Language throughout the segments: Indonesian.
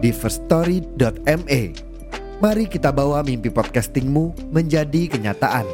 di firststory.me. Mari kita bawa mimpi podcastingmu menjadi kenyataan.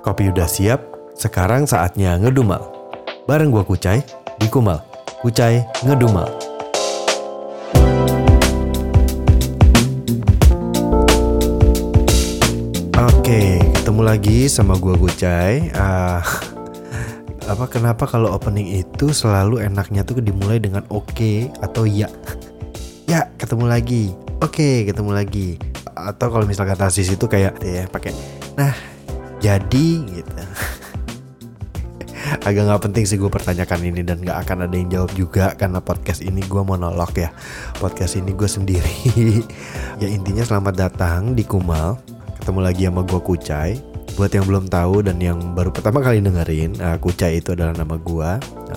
Kopi udah siap, sekarang saatnya ngedumal. Bareng gua Kucai, di Kumal. Kucai ngedumal. Oke, ketemu lagi sama gua Kucai. Ah, apa kenapa kalau opening itu selalu enaknya tuh dimulai dengan oke atau ya? Ya, ketemu lagi. Oke, ketemu lagi. Atau kalau misalkan tasis itu kayak ya pakai nah jadi gitu agak nggak penting sih gue pertanyakan ini dan nggak akan ada yang jawab juga karena podcast ini gue monolog ya. Podcast ini gue sendiri. Ya intinya selamat datang di Kumal. Ketemu lagi sama gue Kucai. Buat yang belum tahu dan yang baru pertama kali dengerin uh, Kucai itu adalah nama gue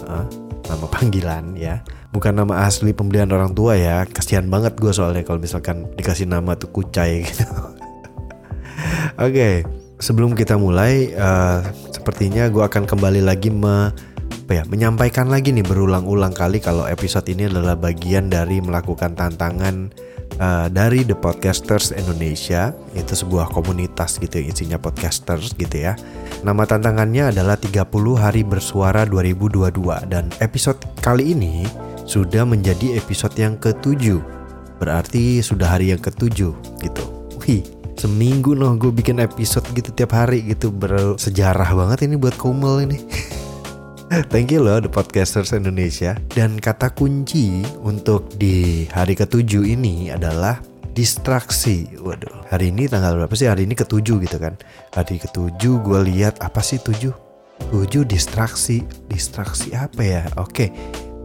uh, nama panggilan ya. Bukan nama asli pembelian orang tua ya. Kasihan banget gue soalnya kalau misalkan dikasih nama tuh Kucai gitu. Oke, okay, sebelum kita mulai, uh, sepertinya gue akan kembali lagi me, apa ya, menyampaikan lagi nih berulang-ulang kali kalau episode ini adalah bagian dari melakukan tantangan uh, dari The Podcasters Indonesia. Itu sebuah komunitas gitu, isinya podcasters gitu ya. Nama tantangannya adalah 30 hari bersuara 2022 dan episode kali ini sudah menjadi episode yang ketujuh. Berarti sudah hari yang ketujuh gitu. Wih, seminggu noh gue bikin episode gitu tiap hari gitu. Bersejarah banget ini buat Komel ini. Thank you loh The Podcasters Indonesia. Dan kata kunci untuk di hari ketujuh ini adalah distraksi. Waduh hari ini tanggal berapa sih? Hari ini ketujuh gitu kan. Hari ketujuh gue lihat apa sih tujuh? Tujuh distraksi. Distraksi apa ya? Oke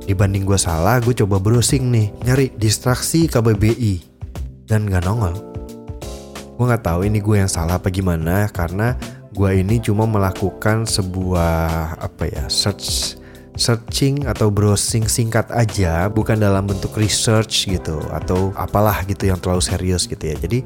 Dibanding gue salah gue coba browsing nih. Nyari distraksi KBBI Dan gak nongol gue nggak tahu ini gue yang salah apa gimana karena gue ini cuma melakukan sebuah apa ya search searching atau browsing singkat aja bukan dalam bentuk research gitu atau apalah gitu yang terlalu serius gitu ya. Jadi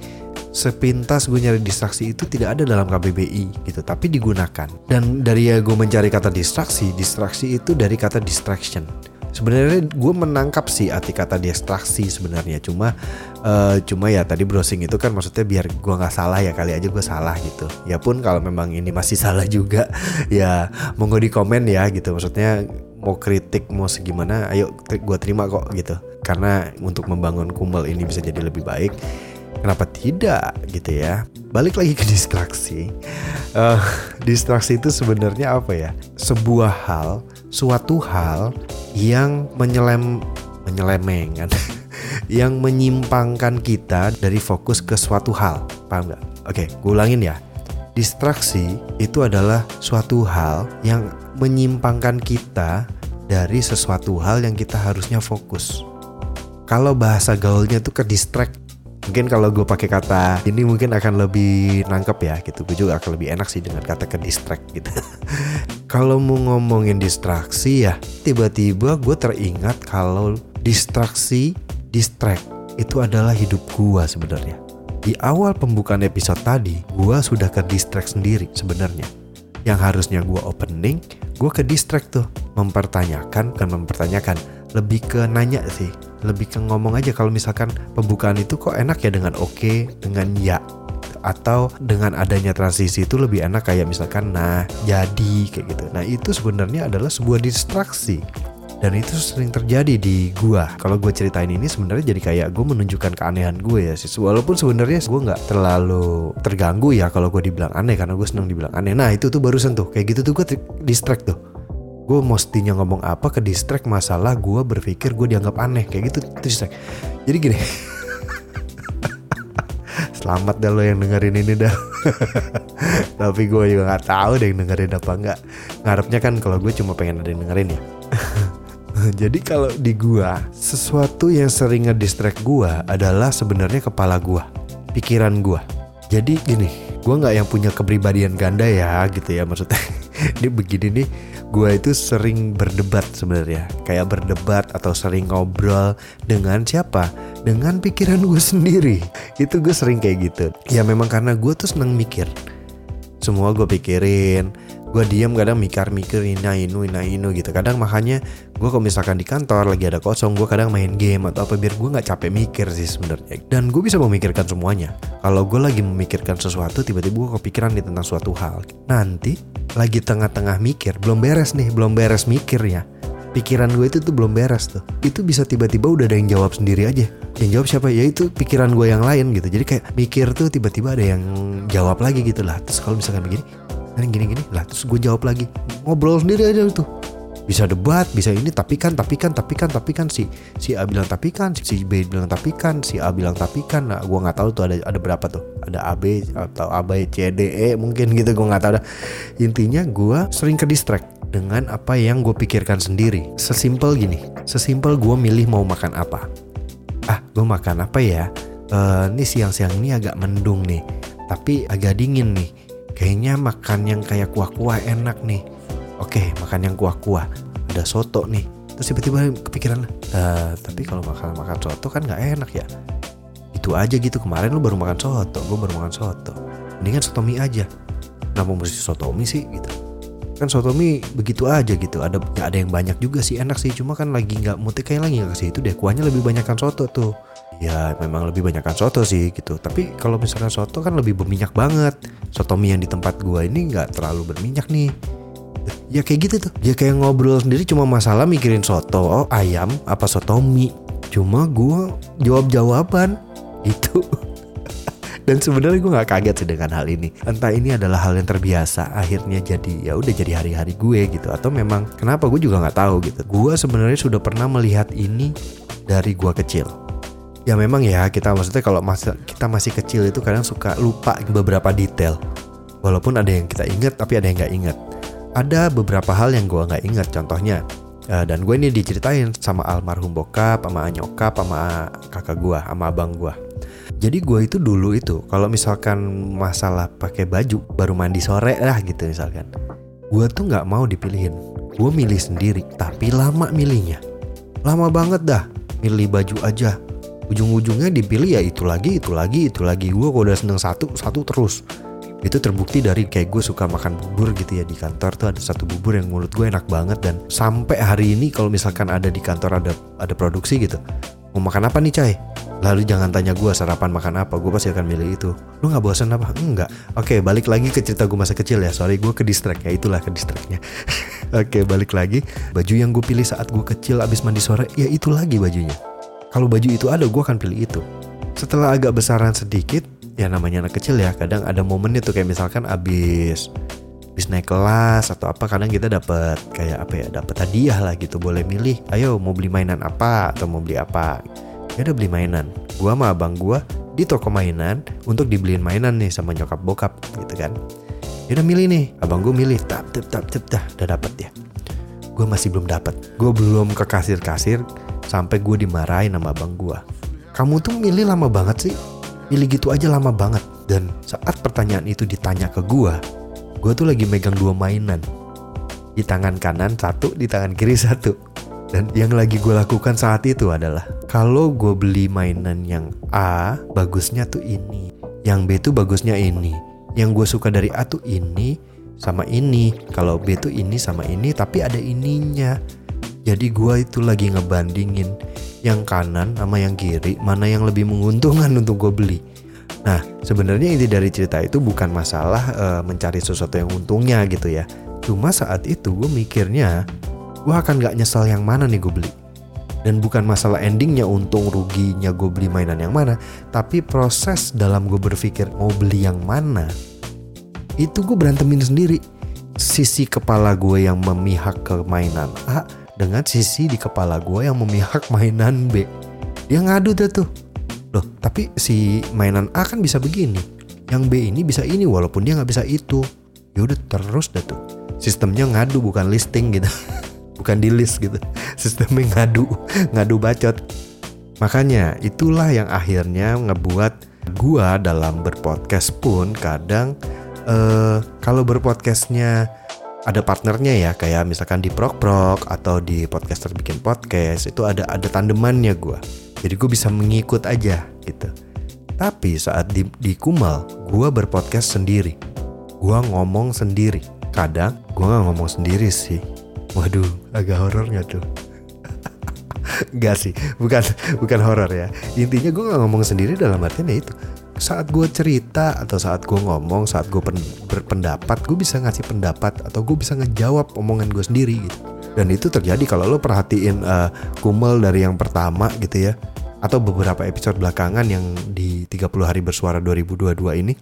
sepintas gue nyari distraksi itu tidak ada dalam KBBI gitu tapi digunakan. Dan dari ya gue mencari kata distraksi distraksi itu dari kata distraction sebenarnya gue menangkap sih arti kata distraksi sebenarnya. Cuma uh, cuma ya tadi browsing itu kan maksudnya biar gue nggak salah ya kali aja gue salah gitu. Ya pun kalau memang ini masih salah juga ya monggo di komen ya gitu. Maksudnya mau kritik mau segimana ayo gue terima kok gitu. Karena untuk membangun kumel ini bisa jadi lebih baik. Kenapa tidak gitu ya? Balik lagi ke distraksi. Uh, distraksi itu sebenarnya apa ya? Sebuah hal suatu hal yang menyelem menyelemeng kan? Yang menyimpangkan kita dari fokus ke suatu hal. Paham nggak? Oke gue ulangin ya. Distraksi itu adalah suatu hal yang menyimpangkan kita dari sesuatu hal yang kita harusnya fokus. Kalau bahasa gaulnya tuh ke distract. Mungkin kalau gue pakai kata ini mungkin akan lebih nangkep ya gitu. Gue juga akan lebih enak sih dengan kata ke distract gitu kalau mau ngomongin distraksi ya tiba-tiba gue teringat kalau distraksi distract itu adalah hidup gue sebenarnya. Di awal pembukaan episode tadi gue sudah ke distract sendiri sebenarnya. Yang harusnya gue opening gue ke distract tuh mempertanyakan bukan mempertanyakan lebih ke nanya sih lebih ke ngomong aja kalau misalkan pembukaan itu kok enak ya dengan oke okay, dengan ya atau dengan adanya transisi itu lebih enak kayak misalkan nah jadi kayak gitu. Nah itu sebenarnya adalah sebuah distraksi. Dan itu sering terjadi di gua. Kalau gue ceritain ini sebenarnya jadi kayak gue menunjukkan keanehan gue ya sih walaupun sebenarnya gue nggak terlalu terganggu ya kalau gue dibilang aneh karena gue seneng dibilang aneh. Nah itu tuh barusan tuh. Kayak gitu tuh gue distract tuh. Gue mestinya ngomong apa ke distract masalah gue berpikir gue dianggap aneh. Kayak gitu distract. Jadi gini selamat dah lo yang dengerin ini dah. Tapi gue juga nggak tahu deh yang dengerin apa enggak ngarepnya kan kalau gue cuma pengen ada yang dengerin ya. Jadi kalau di gue sesuatu yang sering ngedistract gue adalah sebenarnya kepala gue pikiran gue jadi gini gue nggak yang punya kepribadian ganda ya gitu ya maksudnya. Ini begini nih gue itu sering berdebat sebenarnya. Kayak berdebat atau sering ngobrol dengan siapa dengan pikiran gue sendiri. Itu gue sering kayak gitu. Ya memang karena gue tuh seneng mikir. Semua gue pikirin gue diam kadang mikir-mikir ini inu ini inu gitu. Kadang makanya gue kalau misalkan di kantor lagi ada kosong gue kadang main game atau apa biar gue nggak capek mikir sih sebenarnya. Dan gue bisa memikirkan semuanya. Kalau gue lagi memikirkan sesuatu tiba-tiba gue kepikiran nih tentang suatu hal. Nanti lagi tengah-tengah mikir belum beres nih belum beres mikir ya pikiran gue itu tuh belum beres tuh. Itu bisa tiba-tiba udah ada yang jawab sendiri aja. Yang jawab siapa? Ya itu pikiran gue yang lain gitu. Jadi kayak mikir tuh tiba-tiba ada yang jawab lagi gitu lah. Terus kalau misalkan begini gini-gini lah terus gue jawab lagi. Ngobrol sendiri aja tuh. Bisa debat bisa ini tapi kan tapi kan tapi kan tapi kan. Si si A bilang tapi kan si B bilang tapi kan si A bilang tapi kan. Nah gue nggak tahu tuh ada ada berapa tuh. Ada A B atau A B C D E mungkin gitu gue nggak tahu dah. Intinya gue sering ke distract dengan apa yang gue pikirkan sendiri. Sesimpel gini sesimpel gue milih mau makan apa. Ah gue makan apa ya? Uh, ini siang-siang ini agak mendung nih tapi agak dingin nih. Kayaknya makan yang kayak kuah-kuah enak nih. Oke makan yang kuah-kuah. Ada soto nih. Terus tiba-tiba kepikiran uh, tapi kalau makan makan soto kan nggak enak ya? Itu aja gitu. Kemarin lu baru makan soto gue baru makan soto. Mendingan soto mie aja. Kenapa mesti soto mie sih gitu kan soto mie begitu aja gitu. Ada ya ada yang banyak juga sih enak sih. Cuma kan lagi nggak mutik kayak lagi nggak kasih itu deh kuahnya lebih banyak kan soto tuh. Ya memang lebih banyak kan soto sih gitu. Tapi kalau misalnya soto kan lebih berminyak banget. Soto mie yang di tempat gua ini nggak terlalu berminyak nih. Ya kayak gitu tuh. Ya kayak ngobrol sendiri cuma masalah mikirin soto oh, ayam apa soto mie. Cuma gue jawab jawaban itu dan sebenarnya gue nggak kaget sih dengan hal ini. Entah ini adalah hal yang terbiasa akhirnya jadi ya udah jadi hari-hari gue gitu. Atau memang kenapa gue juga nggak tahu gitu. Gue sebenarnya sudah pernah melihat ini dari gue kecil. Ya memang ya kita maksudnya kalau masa kita masih kecil itu kadang suka lupa beberapa detail. Walaupun ada yang kita ingat tapi ada yang nggak ingat. Ada beberapa hal yang gue nggak ingat. Contohnya uh, dan gue ini diceritain sama almarhum bokap sama nyokap sama kakak gue sama abang gue jadi gue itu dulu itu kalau misalkan masalah pakai baju baru mandi sore lah gitu misalkan. Gue tuh nggak mau dipilihin. Gue milih sendiri tapi lama milihnya. Lama banget dah milih baju aja. Ujung-ujungnya dipilih ya itu lagi itu lagi itu lagi. Gue kalau udah seneng satu satu terus. Itu terbukti dari kayak gue suka makan bubur gitu ya di kantor tuh ada satu bubur yang mulut gue enak banget dan sampai hari ini kalau misalkan ada di kantor ada ada produksi gitu mau makan apa nih cai lalu jangan tanya gue sarapan makan apa gue pasti akan milih itu. Lu nggak bosan apa? Enggak. Oke balik lagi ke cerita gue masa kecil ya. Sorry gue ke distract ya. Itulah ke distractnya. Oke balik lagi. Baju yang gue pilih saat gue kecil abis mandi sore ya itu lagi bajunya. Kalau baju itu ada gue akan pilih itu. Setelah agak besaran sedikit ya namanya anak kecil ya kadang ada momen itu kayak misalkan abis abis naik kelas atau apa kadang kita dapat kayak apa ya dapat hadiah lah gitu. Boleh milih ayo mau beli mainan apa atau mau beli apa ya udah beli mainan. Gua sama abang gua di toko mainan untuk dibeliin mainan nih sama nyokap bokap gitu kan. Ya udah milih nih abang gua milih tap tap tap tap dah udah dapet ya gue masih belum dapat gue belum ke kasir kasir sampai gue dimarahin sama abang gue kamu tuh milih lama banget sih. Pilih gitu aja lama banget. Dan saat pertanyaan itu ditanya ke gue gue tuh lagi megang dua mainan. Di tangan kanan satu di tangan kiri satu dan yang lagi gue lakukan saat itu adalah kalau gue beli mainan yang A bagusnya tuh ini yang B tuh bagusnya ini yang gue suka dari A tuh ini sama ini kalau B tuh ini sama ini tapi ada ininya jadi gue itu lagi ngebandingin yang kanan sama yang kiri mana yang lebih menguntungkan untuk gue beli. Nah sebenarnya inti dari cerita itu bukan masalah uh, mencari sesuatu yang untungnya gitu ya. Cuma saat itu gue mikirnya gue akan gak nyesal yang mana nih gue beli. Dan bukan masalah endingnya untung ruginya gue beli mainan yang mana, tapi proses dalam gue berpikir mau beli yang mana itu gue berantemin sendiri sisi kepala gue yang memihak ke mainan A dengan sisi di kepala gue yang memihak mainan B. Dia ngadu deh tuh. Loh, tapi si mainan A kan bisa begini. Yang B ini bisa ini walaupun dia nggak bisa itu. Ya udah terus deh tuh. Sistemnya ngadu bukan listing gitu. bukan di list gitu. Sistemnya ngadu, ngadu bacot. Makanya itulah yang akhirnya ngebuat gua dalam berpodcast pun kadang uh, kalau berpodcastnya ada partnernya ya kayak misalkan di Prok Prok atau di podcaster bikin podcast itu ada ada tandemannya gue jadi gue bisa mengikut aja gitu. Tapi saat di, di Kumal gue berpodcast sendiri. Gue ngomong sendiri. Kadang gue nggak ngomong sendiri sih waduh agak horor nggak tuh Gak sih, bukan bukan horor ya. Intinya gue nggak ngomong sendiri dalam artian ya itu saat gue cerita atau saat gue ngomong, saat gue berpendapat, gue bisa ngasih pendapat atau gue bisa ngejawab omongan gue sendiri gitu. Dan itu terjadi kalau lo perhatiin uh, Kumel dari yang pertama gitu ya, atau beberapa episode belakangan yang di 30 hari bersuara 2022 ini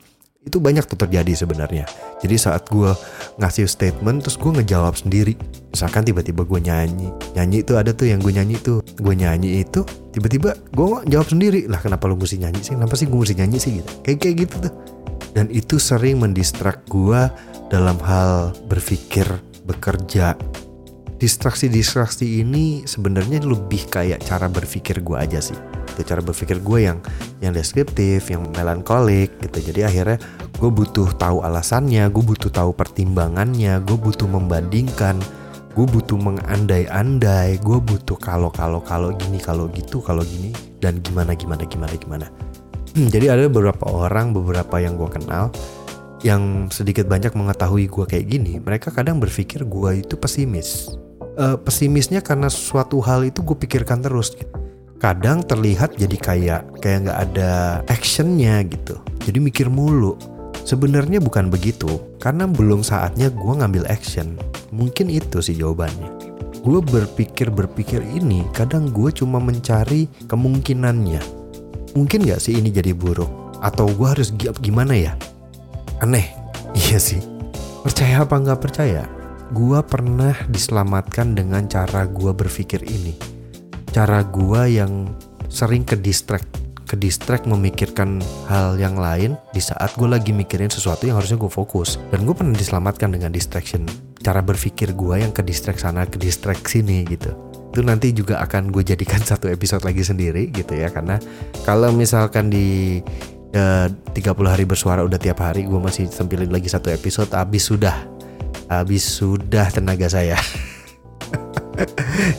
itu banyak tuh terjadi sebenarnya. Jadi saat gue ngasih statement terus gue ngejawab sendiri. Misalkan tiba-tiba gue nyanyi, nyanyi itu ada tuh yang gue nyanyi itu, gue nyanyi itu tiba-tiba gue jawab sendiri lah kenapa lu mesti nyanyi sih? Kenapa sih gue mesti nyanyi sih gitu? Kayak kayak gitu tuh. Dan itu sering mendistrak gue dalam hal berpikir, bekerja. Distraksi-distraksi ini sebenarnya lebih kayak cara berpikir gue aja sih. Gitu cara berpikir gue yang yang deskriptif yang melankolik gitu. Jadi akhirnya gue butuh tahu alasannya gue butuh tahu pertimbangannya gue butuh membandingkan gue butuh mengandai-andai gue butuh kalau kalau kalau gini kalau gitu kalau gini dan gimana gimana gimana gimana. Hmm, jadi ada beberapa orang beberapa yang gue kenal yang sedikit banyak mengetahui gue kayak gini mereka kadang berpikir gue itu pesimis uh, pesimisnya karena suatu hal itu gue pikirkan terus gitu. Kadang terlihat jadi kayak kayak nggak ada actionnya gitu. Jadi mikir mulu. Sebenarnya bukan begitu karena belum saatnya gue ngambil action. Mungkin itu sih jawabannya. Gue berpikir berpikir ini kadang gue cuma mencari kemungkinannya. Mungkin gak sih ini jadi buruk? Atau gue harus gimana ya? Aneh. Iya sih. Percaya apa nggak percaya gue pernah diselamatkan dengan cara gue berpikir ini. Cara gua yang sering ke distract ke distract memikirkan hal yang lain di saat gue lagi mikirin sesuatu yang harusnya gue fokus. Dan gue pernah diselamatkan dengan distraction. Cara berpikir gue yang ke distract sana ke distract sini gitu. Itu nanti juga akan gue jadikan satu episode lagi sendiri gitu ya. Karena kalau misalkan di eh, 30 hari bersuara udah tiap hari gue masih sempilin lagi satu episode habis sudah habis sudah tenaga saya.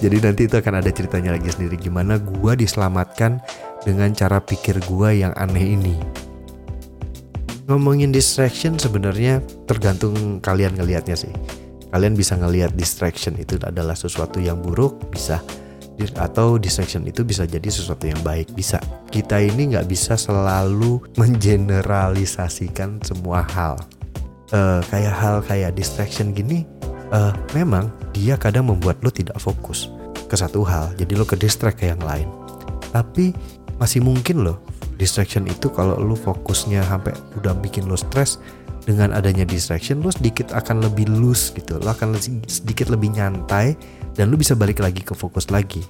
Jadi nanti itu akan ada ceritanya lagi sendiri. Gimana gue diselamatkan dengan cara pikir gue yang aneh ini. Ngomongin distraction sebenarnya tergantung kalian ngelihatnya sih. Kalian bisa ngelihat distraction itu adalah sesuatu yang buruk, bisa atau distraction itu bisa jadi sesuatu yang baik. Bisa. Kita ini nggak bisa selalu mengeneralisasikan semua hal uh, kayak hal kayak distraction gini uh, memang dia kadang membuat lo tidak fokus ke satu hal jadi lo ke distract ke yang lain. Tapi masih mungkin loh distraction itu kalau lo fokusnya sampai udah bikin lo stres dengan adanya distraction lo sedikit akan lebih loose gitu lo akan sedikit lebih nyantai dan lo bisa balik lagi ke fokus lagi.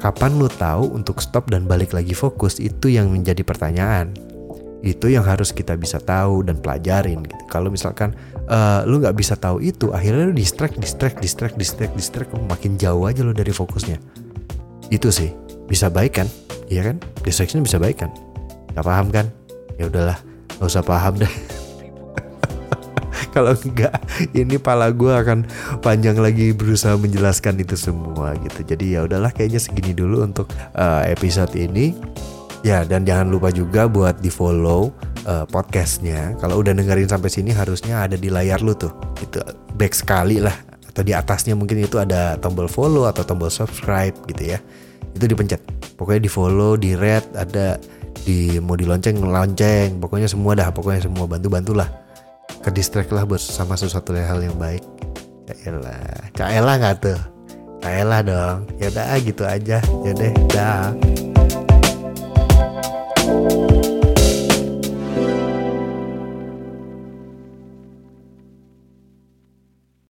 Kapan lo tahu untuk stop dan balik lagi fokus itu yang menjadi pertanyaan itu yang harus kita bisa tahu dan pelajarin gitu. Kalau misalkan uh, lu nggak bisa tahu itu, akhirnya lu distract, distract, distract, distract, distract, makin jauh aja lu dari fokusnya. Itu sih bisa baik kan? Iya kan? Distraction bisa baik kan? Gak paham kan? Ya udahlah, gak usah paham deh. Kalau enggak, ini pala gue akan panjang lagi berusaha menjelaskan itu semua gitu. Jadi ya udahlah, kayaknya segini dulu untuk uh, episode ini. Ya dan jangan lupa juga buat di follow uh, podcastnya. Kalau udah dengerin sampai sini harusnya ada di layar lu tuh. Itu back sekali lah. Atau di atasnya mungkin itu ada tombol follow atau tombol subscribe gitu ya. Itu dipencet. Pokoknya di follow, di red, ada di mau di lonceng lonceng. Pokoknya semua dah. Pokoknya semua bantu bantulah. Ke distract lah buat sama sesuatu hal yang baik. Caelah, caelah nggak tuh? Caelah dong. Ya udah gitu aja. Ya deh, dah. Thank you.